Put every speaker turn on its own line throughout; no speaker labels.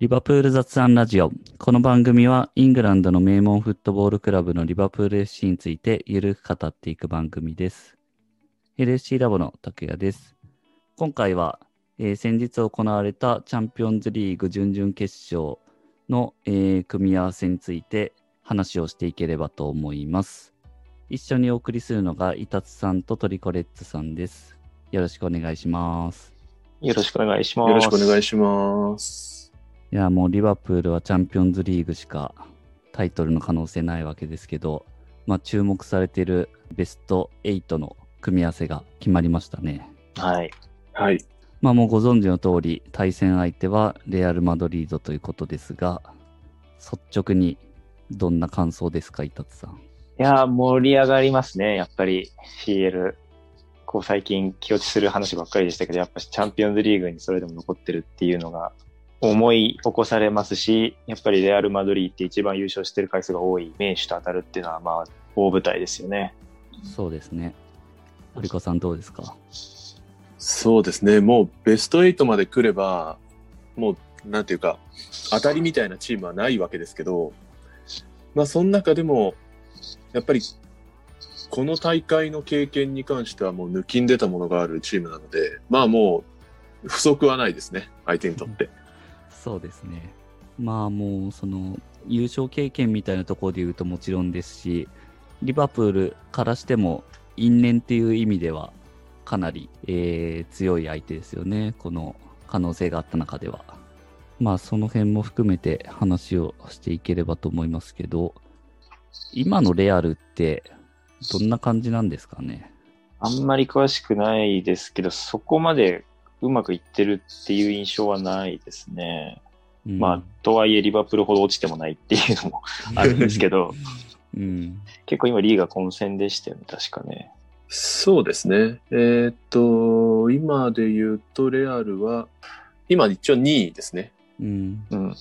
リバプール雑談ラジオ。この番組はイングランドの名門フットボールクラブのリバプール FC についてゆるく語っていく番組です。LFC ラボの拓也です。今回は、えー先日行われたチャンピオンズリーグ準々決勝の、えー組み合わせについて話をしていければと思います。一緒にお送りするのがイタツさんとトリコレッツさんです。よろしくお願いします。
よろしくお願いします。
よろしくお願いします。
いや、もうリバプールはチャンピオンズリーグしかタイトルの可能性ないわけですけど、まあ注目されているベスト8の組み合わせが決まりましたね。
はい。
はい。
まあもうご存知の通り、対戦相手はレアル・マドリードということですが、率直にどんな感想ですか、伊達さん？
いやー、盛り上がりますね。やっぱり CL。こう最近気落ちする話ばっかりでしたけど、やっぱチャンピオンズリーグにそれでも残ってるっていうのが思い起こされますし、やっぱりレアル・マドリーって一番優勝してる回数が多い名手と当たるっていうのはまあ大舞台ですよね。
そうですね。堀子さんどうですか？
そうですね。もうベスト8まで来れば、もう、なんていうか、当たりみたいなチームはないわけですけど、まあ、その中でも、やっぱり、この大会の経験に関してはもう抜きん出たものがあるチームなので、まあもう、不足はないですね。相手にとって。
そうですね。まあもうその優勝経験みたいなところで言うともちろんですし、リバプールからしても因縁っていう意味ではかなり、えー強い相手ですよね。この可能性があった中では。まあその辺も含めて話をしていければと思いますけど、今のレアルってどんな感じなんですかね？
あんまり詳しくないですけど、そこまでうまくいってるっていう印象はないですね。
うん
まあ、とはいえリバプールほど落ちてもないっていうのも あるんですけど、
うん。
結構今リーガ混戦でしたよね、確かね。
そうですね。えーっと、今で言うと、レアルは、今一応2位ですね。
うん。
うん。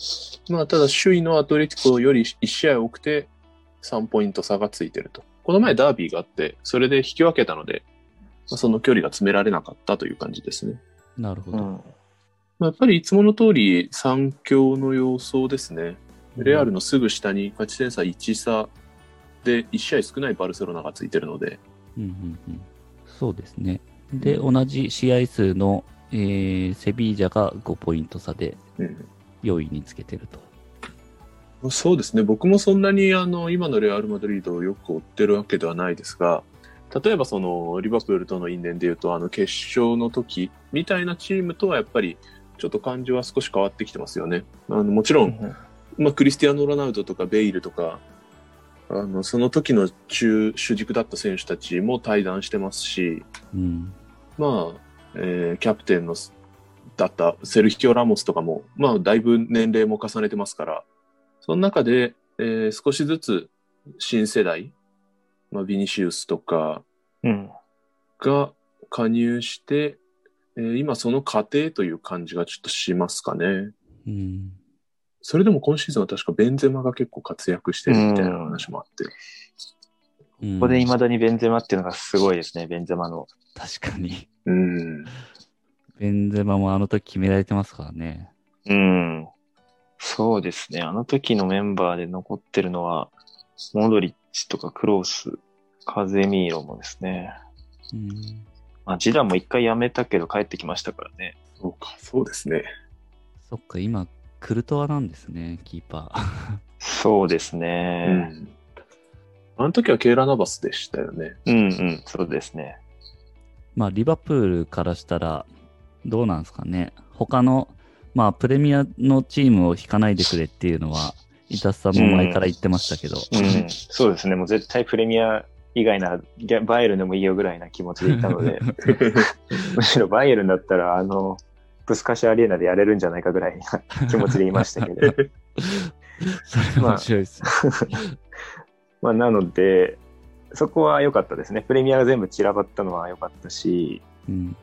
まあ、ただ首位のアトレティコより1試合多くて3ポイント差がついてると。この前ダービーがあって、それで引き分けたので、まあその距離が詰められなかったという感じですね。
なるほど。
うん。
まあ、やっぱりいつもの通り3強の様相ですね。レアルのすぐ下に勝ち点差1差で1試合少ないバルセロナがついてるので、
うんうんうん、そうですね。で、同じ試合数の、えーセビージャが5ポイント差で
うん
4位につけてると。
そうですね。僕もそんなにあの、今のレアル・マドリードをよく追ってるわけではないですが、例えばその、リバプールとの因縁で言うと、あの、決勝の時みたいなチームとはやっぱり、ちょっと感じは少し変わってきてますよね。あの、もちろん、まあ、クリスティアーノ・ロナウドとかベイルとか、あの、その時の中、主軸だった選手たちも対談してますし、
うん。
まあ、えーキャプテンのすだったセルヒキオ・ラモスとかも、まあ、だいぶ年齢も重ねてますから、その中で、えー少しずつ新世代、まあ、ビニシウスとか
うん。
が加入して、えー今その過程という感じがちょっとしますかね。
うん。
それでも今シーズンは確かベンゼマが結構活躍してるみたいな話もあって。
うん
ここで未だにベンゼマっていうのがすごいですね、ベンゼマの。
確かに。
うん。
ベンゼマもあの時決められてますからね。
うん。そうですね。あの時のメンバーで残ってるのは、モドリッチとかクロース、カゼミーロもですね。
うん。
まあ、ジダンも一回辞めたけど帰ってきましたからね。
そうか、そうですね。
そっか、今、クルトワなんですね、キーパー。
そうです
う
ね。
ん。あの時はケイラ・ナバスでしたよね。
うん、うん、そうですね。
まあ、リバプールからしたら、どうなんですかね。他の、まあ、プレミアのチームを引かないでくれっていうのは、イタスさんも前から言ってましたけど。
うん、そうですね。もう絶対プレミア以外ならバイエルンでもいいよぐらいな気持ちでいたので、むしろバイエルンだったら、あの、ブスカシアリーナでやれるんじゃないかぐらいな気持ちでいましたけど。
それ面白いですね。
まあ、なので、そこは良かったですね。プレミアが全部散らばったのは良かったし、
うん。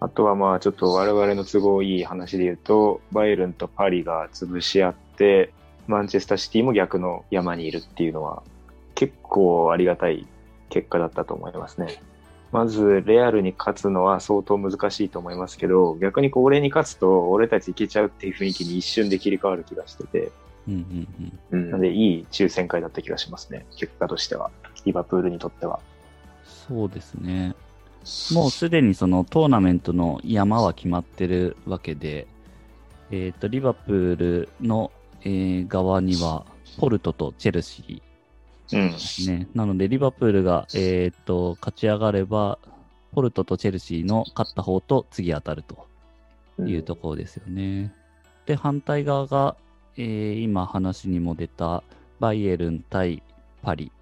あとはまあちょっと我々の都合いい話で言うと、バイエルンとパリが潰し合って、マンチェスターシティも逆の山にいるっていうのは、結構ありがたい結果だったと思いますね。まず、レアルに勝つのは相当難しいと思いますけど、逆にこう俺に勝つと、俺たちいけちゃうっていう雰囲気に一瞬で切り替わる気がしてて、
うんうんうん。
うん
なので、いい抽選会だった気がしますね、結果としては。リバプールにとっては。
そうですね。もうすでにそのトーナメントの山は決まってるわけで、えっ、と、リバプールの、えー側には、ポルトとチェルシ
うん。
ーですね。なので、リバプールが、えっ、と、勝ち上がれば、ポルトとチェルシーの勝った方と次当たるというところですよね。で、反対側が、えー今話にも出たバイエルン対パリ。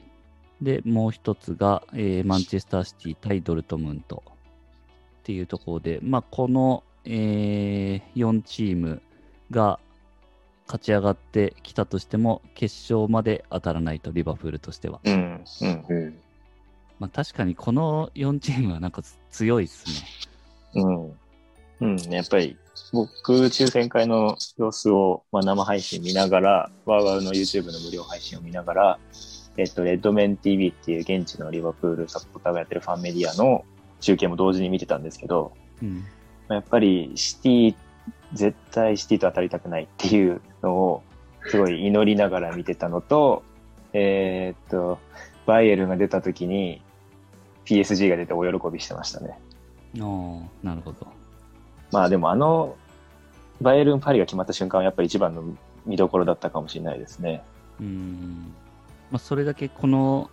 で、もう一つが、えーマンチェスターシティ対ドルトムントっていうところで、まあ、この、え4チームが勝ち上がってきたとしても、決勝まで当たらないと、リバプールとしては。
うん。うん。
うん。
まあ、確かにこの4チームはなんか強いですね。
うん。うん、やっぱり、僕、抽選会の様子を、まあ、生配信見ながら、ワーワーの YouTube の無料配信を見ながら、えっと、レッドメン TV っていう現地のリバプールサポーターがやってるファンメディアの中継も同時に見てたんですけど、
うん。
まあやっぱりシティ、絶対シティと当たりたくないっていうのを、すごい祈りながら見てたのと、えーっと、バイエルンが出た時に、PSG が出てお喜びしてましたね。
ああ、なるほど。
まあでもあの、バイエルンパリが決まった瞬間はやっぱり一番の見どころだったかもしれないですね。
うん。まあ、それだけこの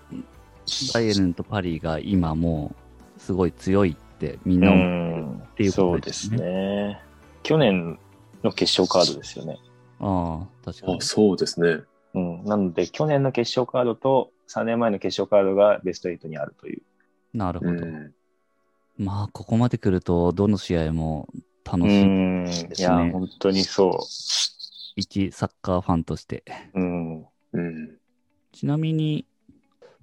バイエルンとパリが今もうすごい強いってみんな思
ん
ていう
そうで
ことですすね
ね。去年の決勝カードですよね。
ああ、確かに
あ、。そうですね。
うん。なので、去年の決勝カードと3年前の決勝カードがベスト8にあるという。
なるほど。
うん。
まあ、ここまで来ると、どの試合も楽
う
しい。
ん。い
すね
や、本当にそ
一サッカーファンとして。
う。うん。
うん。
ちなみに、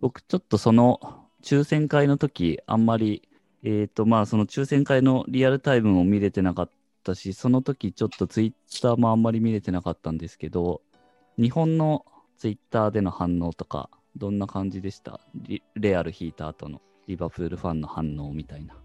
僕ちょっとその抽選会の時、あんまり、えっ、と、まあ、その抽選会のリアルタイムも見れてなかったし、その時ちょっとツイッターもあんまり見れてなかったんですけど、日本のツイッターでの反応とか、どんな感じでした？リレアル引いた後のリバプールファンの反応みたいな。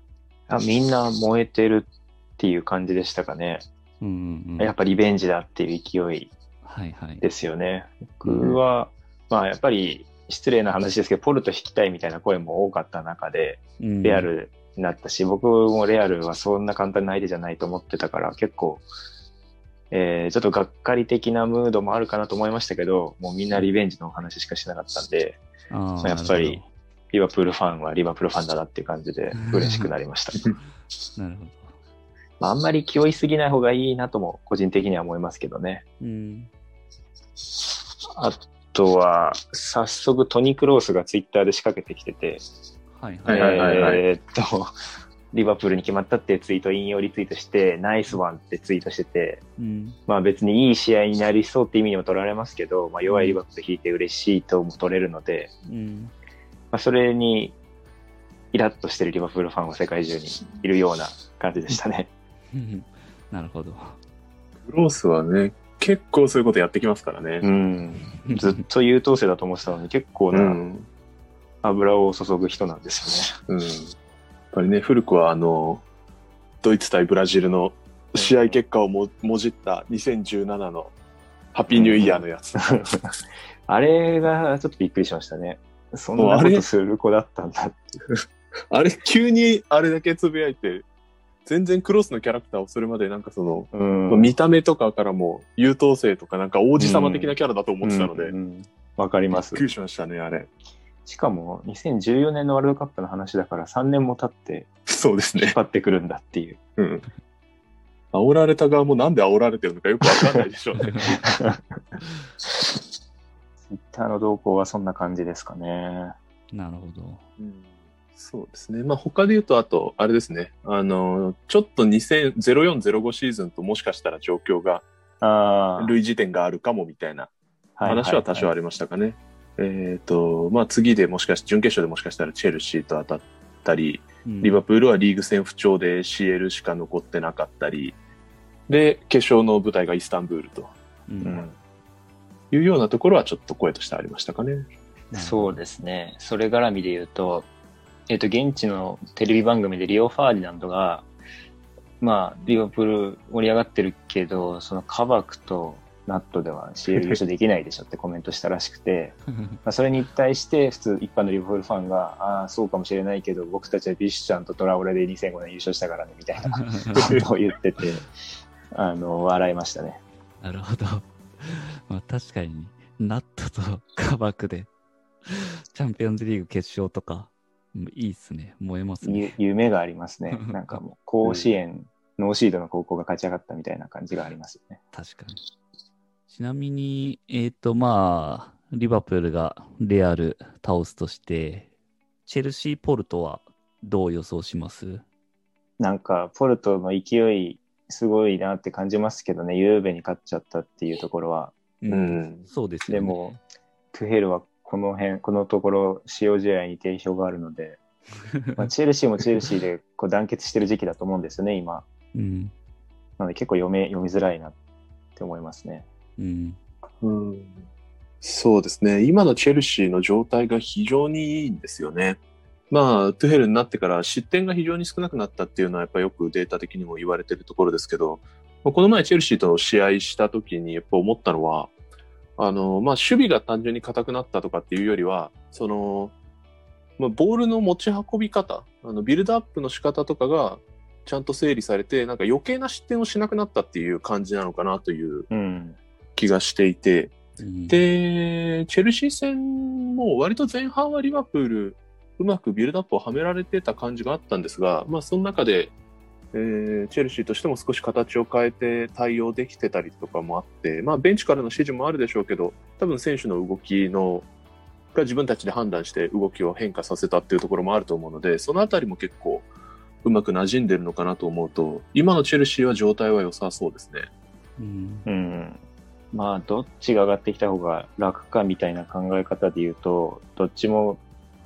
あみんな燃えてるっていう感じでしたかね。
うんうんうん。
やっぱリベンジだっていう勢い
はいはい。
ですよね。僕は、まあやっぱり失礼な話ですけど、ポルト引きたいみたいな声も多かった中で、
うん
レアルになったし、僕もレアルはそんな簡単な相手じゃないと思ってたから、結構、えーちょっとがっかり的なムードもあるかなと思いましたけど、もうみんなリベンジのお話しかしてなかったんで、まあやっぱり、リバプールファンはリバプールファンだなっていう感じで嬉しくなりました。
なるほど。
まあ、あんまり気負いすぎない方がいいなとも個人的には思いますけどね。
うん。
あとは、早速トニー・クロースがツイッターで仕掛けてきてて、
はいは。
はいいはいはいはい
えーっと、リバプールに決まったってツイートを引用リツイートして、ナイスワンってツイートしてて、
うん。
まあ別にいい試合になりそうって意味にも取られますけど、まあ弱いリバプール引いて嬉しいとも取れるので、
うん。
まあそれにイラッとしてるリバプールファンは世界中にいるような感じでしたね。
なるほど。
クロースはね、結構そういうことやってきますからね。
うん。ずっと優等生だと思ってたのに結構
う。
なん油を注ぐ人なんです
うん。やっぱりね、古くはあの、ドイツ対ブラジルの試合結果をももじった2017のハッピーニューイヤーのやつ。
よね。あれがちょっとびっくりしましたね。そんなことする子だったんだって。
あれ、急にあれだけつぶやいて、全然クロスのキャラクターをそれまでなんかその、
うん
見た目とかからも優等生とかなんか王子様的なキャラだと思ってたので、
うんうんわかります
びっく。りしましたね、あれ。
しかも2014年のワールドカップの話だから3年も経って
そうですね。
引っ張ってくるんだっていう。
うん。煽られた側もなんで煽られてるのかよくわかんないでしょうね。
ツイッターの動向はそんな感じですかね。
なるほど。
うんそうですね。まあ他で言うと、あと、あれですね。あの、ちょっと2004、05シーズンともしかしたら状況が、
ああ。
類似点があるかもみたいな
はい
話は多少あ
り
りましたかね。えっ、と、まあ次でもしかして、準決勝でもしかしたらチェルシーと当たったり、リバプールはリーグ戦不調で CL しか残ってなかったり、で、決勝の舞台がイスタンブールと
うん
うん
いうようなところはちょっと声としてありましたかね。
そうですね。それ絡みで言うと、えっ、と、現地のテレビ番組でリオ・ファーディナンドが、まあ、リバプール盛り上がってるけど、そのカバクとナットでは CL 優勝できないでしょってコメントしたらしくて、まあそれに対して普通一般のリバプールファンが、ああ、そうかもしれないけど、僕たちはビシュチャンとトラオレで2005年優勝したからね、みたいな ことを言ってて、あの、笑いましたね。
なるほど。まあ確かに、ナットとカバクで、チャンピオンズリーグ決勝とか、うんいいっすね。燃えます
ゆ
ね。
夢がありますね。なんかもう、甲子園、ノーシードの高校が勝ち上がったみたいな感じがありますよね。
確かに。ちなみに、えっ、と、まあ、リバプールがレアル倒すとして、チェルシー・ポルトはどう予想します？
なんか、ポルトの勢い、すごいなって感じますけどね、ゆうべに勝っちゃったっていうところは。
うん
そうですよね。
でも、トゥヘルはこの辺、このところ、使用試合に定評があるので、まあ、チェルシーもチェルシーでこう団結してる時期だと思うんですよね、今。
うん。
なので結構読め、読みづらいなって思いますね。
うん。
そうですね。今のチェルシーの状態が非常にいいんですよね。まあ、トゥヘルになってから失点が非常に少なくなったっていうのはやっぱりよくデータ的にも言われてるところですけど、この前チェルシーと試合した時にやっぱ思ったのは、あの、まあ、守備が単純に硬くなったとかっていうよりは、その、まあ、ボールの持ち運び方、あの、ビルドアップの仕方とかがちゃんと整理されて、なんか余計な失点をしなくなったっていう感じなのかなという。気がしていて、
うん、
で、チェルシー戦も割と前半はリバプール、うまくビルドアップをはめられてた感じがあったんですが、まあその中で、えーチェルシーとしても少し形を変えて対応できてたりとかもあって、まあベンチからの指示もあるでしょうけど、多分選手の動きの、が自分たちで判断して動きを変化させたっていうところもあると思うので、そのあたりも結構うまく馴染んでるのかなと思うと、今のチェルシーは状態は良さそうですね。
うん。
うん。まあ、どっちが上がってきた方が楽かみたいな考え方で言うと、どっちも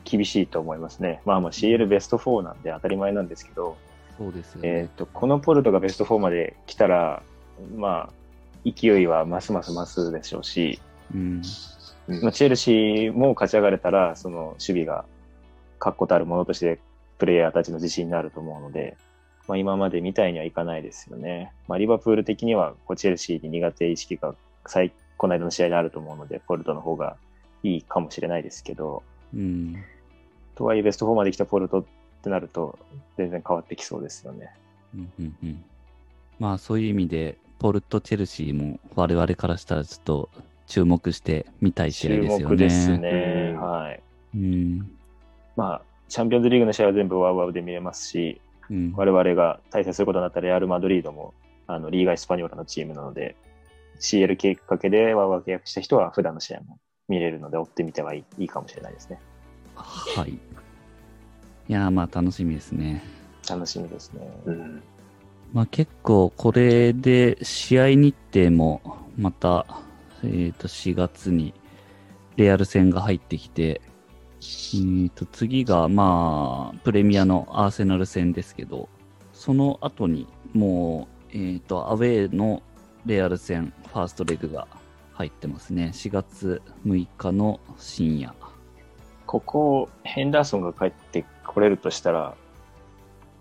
厳しいと思いますね。まあまあ CL ベスト4なんで当たり前なんですけど、
そうですよ
えっ、
ね。
と、このポルトがベスト4まで来たら、まあ、勢いはますます増すでしょうし、
うん。
まあ、チェルシーも勝ち上がれたら、その守備が確固たるものとしてプレイヤーたちの自信になると思うので、まあ、今までみたいにはいかないですよね。まあ、リバプール的にはこうチェルシーに苦手意識が最この間の試合であると思うので、ポルトの方がいいかもしれないですけど、
うん。
とはいえベスト4まで来たポルトってなると、全然変わってきそうですよね。
うんうんうんまあそういう意味で、ポルト・チェルシーも我々からしたらちょっと注目して見たい試合
注
ですよね。
目ですね。
うん
はい。
うん。
まあ、チャンピオンズリーグの試合は全部ワウワウで見れますし、
うん。
我々が対戦することになったレアル・マドリードも、あの、リーガ・エスパニョーラのチームなので、CL 計画けでワウワウ契約した人は普段の試合も見れるので、追ってみてはいいいいかもしれないですね。
はい。いやーまあ楽しみですね。
楽しみですね。
うん
まあ結構これで試合日程もまた、えっ、と4月にレアル戦が入ってきて、えーと次がまあプレミアのアーセナル戦ですけど、その後にもう、えっ、とアウェーのレアル戦ファーストレグが入ってますね。4月6日の深夜。
ここ、ヘンダーソンが帰ってこれるとしたら、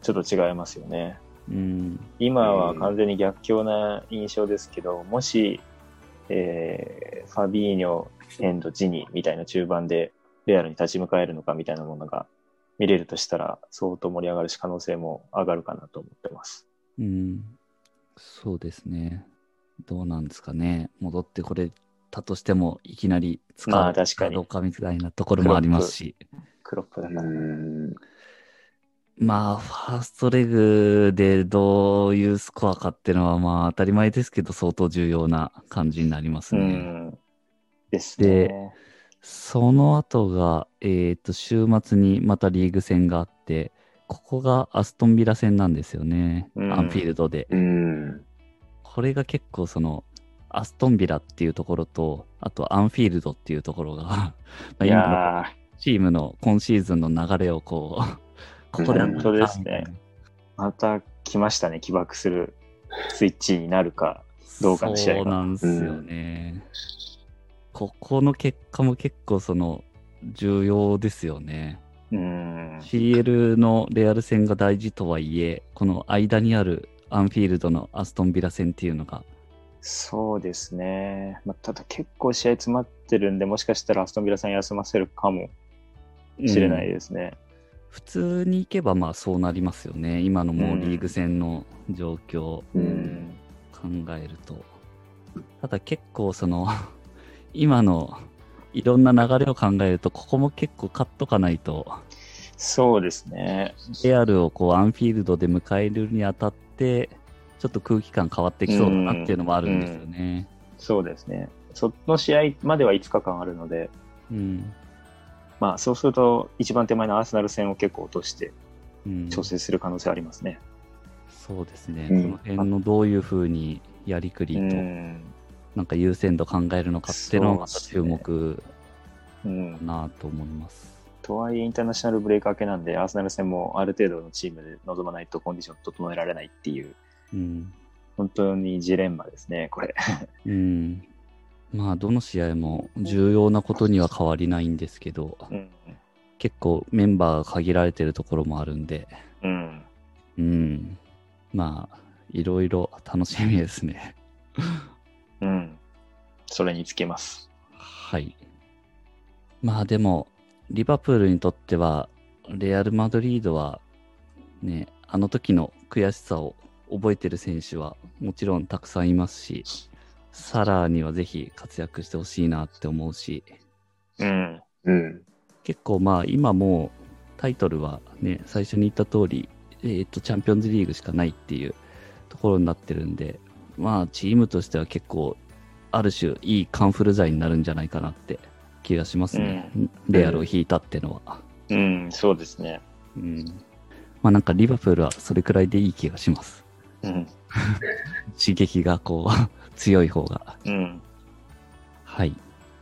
ちょっと違いますよね。
うん。
今は完全に逆境な印象ですけど、もし、えー、ファビーニョ、エンド、ジニみたいな中盤でレアルに立ち向かえるのかみたいなものが見れるとしたら、相当盛り上がるし可能性も上がるかなと思ってます。
うん。そうですね。どうなんですかね。戻ってこれたとしても、いきなり使う
まあ確かに
どうかみたいなところもありますし。
クロップ。
まあ、ファーストレグでどういうスコアかっていうのは、まあ当たり前ですけど、相当重要な感じになります
う
ね。
ん。ですね。
その後が、えっ、と、週末にまたリーグ戦があって、ここがアストンビラ戦なんですよね。
うん
アンフィールドで。
うん。
これが結構その、アストンビラっていうところと、あとアンフィールドっていうところが、まあ
い
今の
や
チームの今シーズンの流れをこう、ここで
本当ですねー、また来ましたね。起爆するスイッチになるか。どうかの試合が
そうなんですよね。ここの結果も結構その、重要ですよね。
うん。
CL のレアル戦が大事とはいえ、この間にあるアンフィールドのアストンビラ戦っていうのが、
そうですね。まあ、ただ結構試合詰まってるんで、もしかしたらアストンビラさん休ませるかもしれない
うん
ですね。
普通に行けばまあそうなりますよね。今のもうリーグ戦の状況。考えると。ただ結構その、今のいろんな流れを考えると、ここも結構勝っとかないと、
そうですね。
レアルをこうアンフィールドで迎えるにあたって、ちょっと空気感変わってきそうだなっていうのもあるんですよね。
そうですね。その試合までは5日間あるので、
うん。
まあそうすると一番手前のアーセナル戦を結構落として
うん、
調整する可能性ありますね。
そうですね。
うん
この辺のどういうふうにやりくり
う
と、
ん。
なんか優先度考えるのかっていうのはまた注目
うん
か。なと思います。
とはいえインターナショナルブレイク明けなんで、アーセナル戦もある程度のチームで臨まないとコンディション整えられないっていう、
うん。
本当にジレンマですね、これ。
うん。まあ、どの試合も重要なことには変わりないんですけど、
うん。
結構メンバーが限られてるところもあるんで、
うん。
うん。まあ、いろいろ楽しみですね。
うん。それにつけます。
はい。まあでも、リバプールにとっては、レアル・マドリードは、ね、あの時の悔しさを覚えてる選手はもちろんたくさんいますし、サラーにはぜひ活躍してほしいなって思うし、
うん。
うん。
結構まあ今もうタイトルはね、最初に言った通り、えっ、と、チャンピオンズリーグしかないっていうところになってるんで、まあチームとしては結構、ある種いいカンフル剤になるんじゃないかなって気がしますね。レアルを引いたってのは。
うん、そうですね。
うん。まあなんかリバプールはそれくらいでいい気がします。
うん。
刺激がこう、強い方が。
うん。
はい。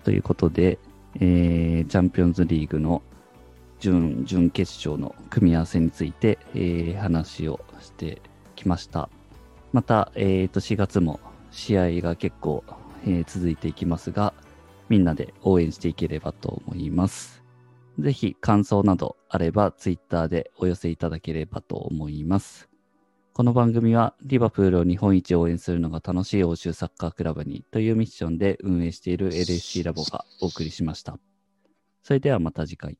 ということで、えー、チャンピオンズリーグの準、準決勝の組み合わせについて、えー、話をしてきました。また、えーと、4月も試合が結構、えー続いていきますが、みんなで応援していければと思います。ぜひ感想などあれば、Twitter でお寄せいただければと思います。この番組はリバプールを日本一応援するのが楽しい欧州サッカークラブにというミッションで運営している LSC ラボがお送りしました。それではまた次回。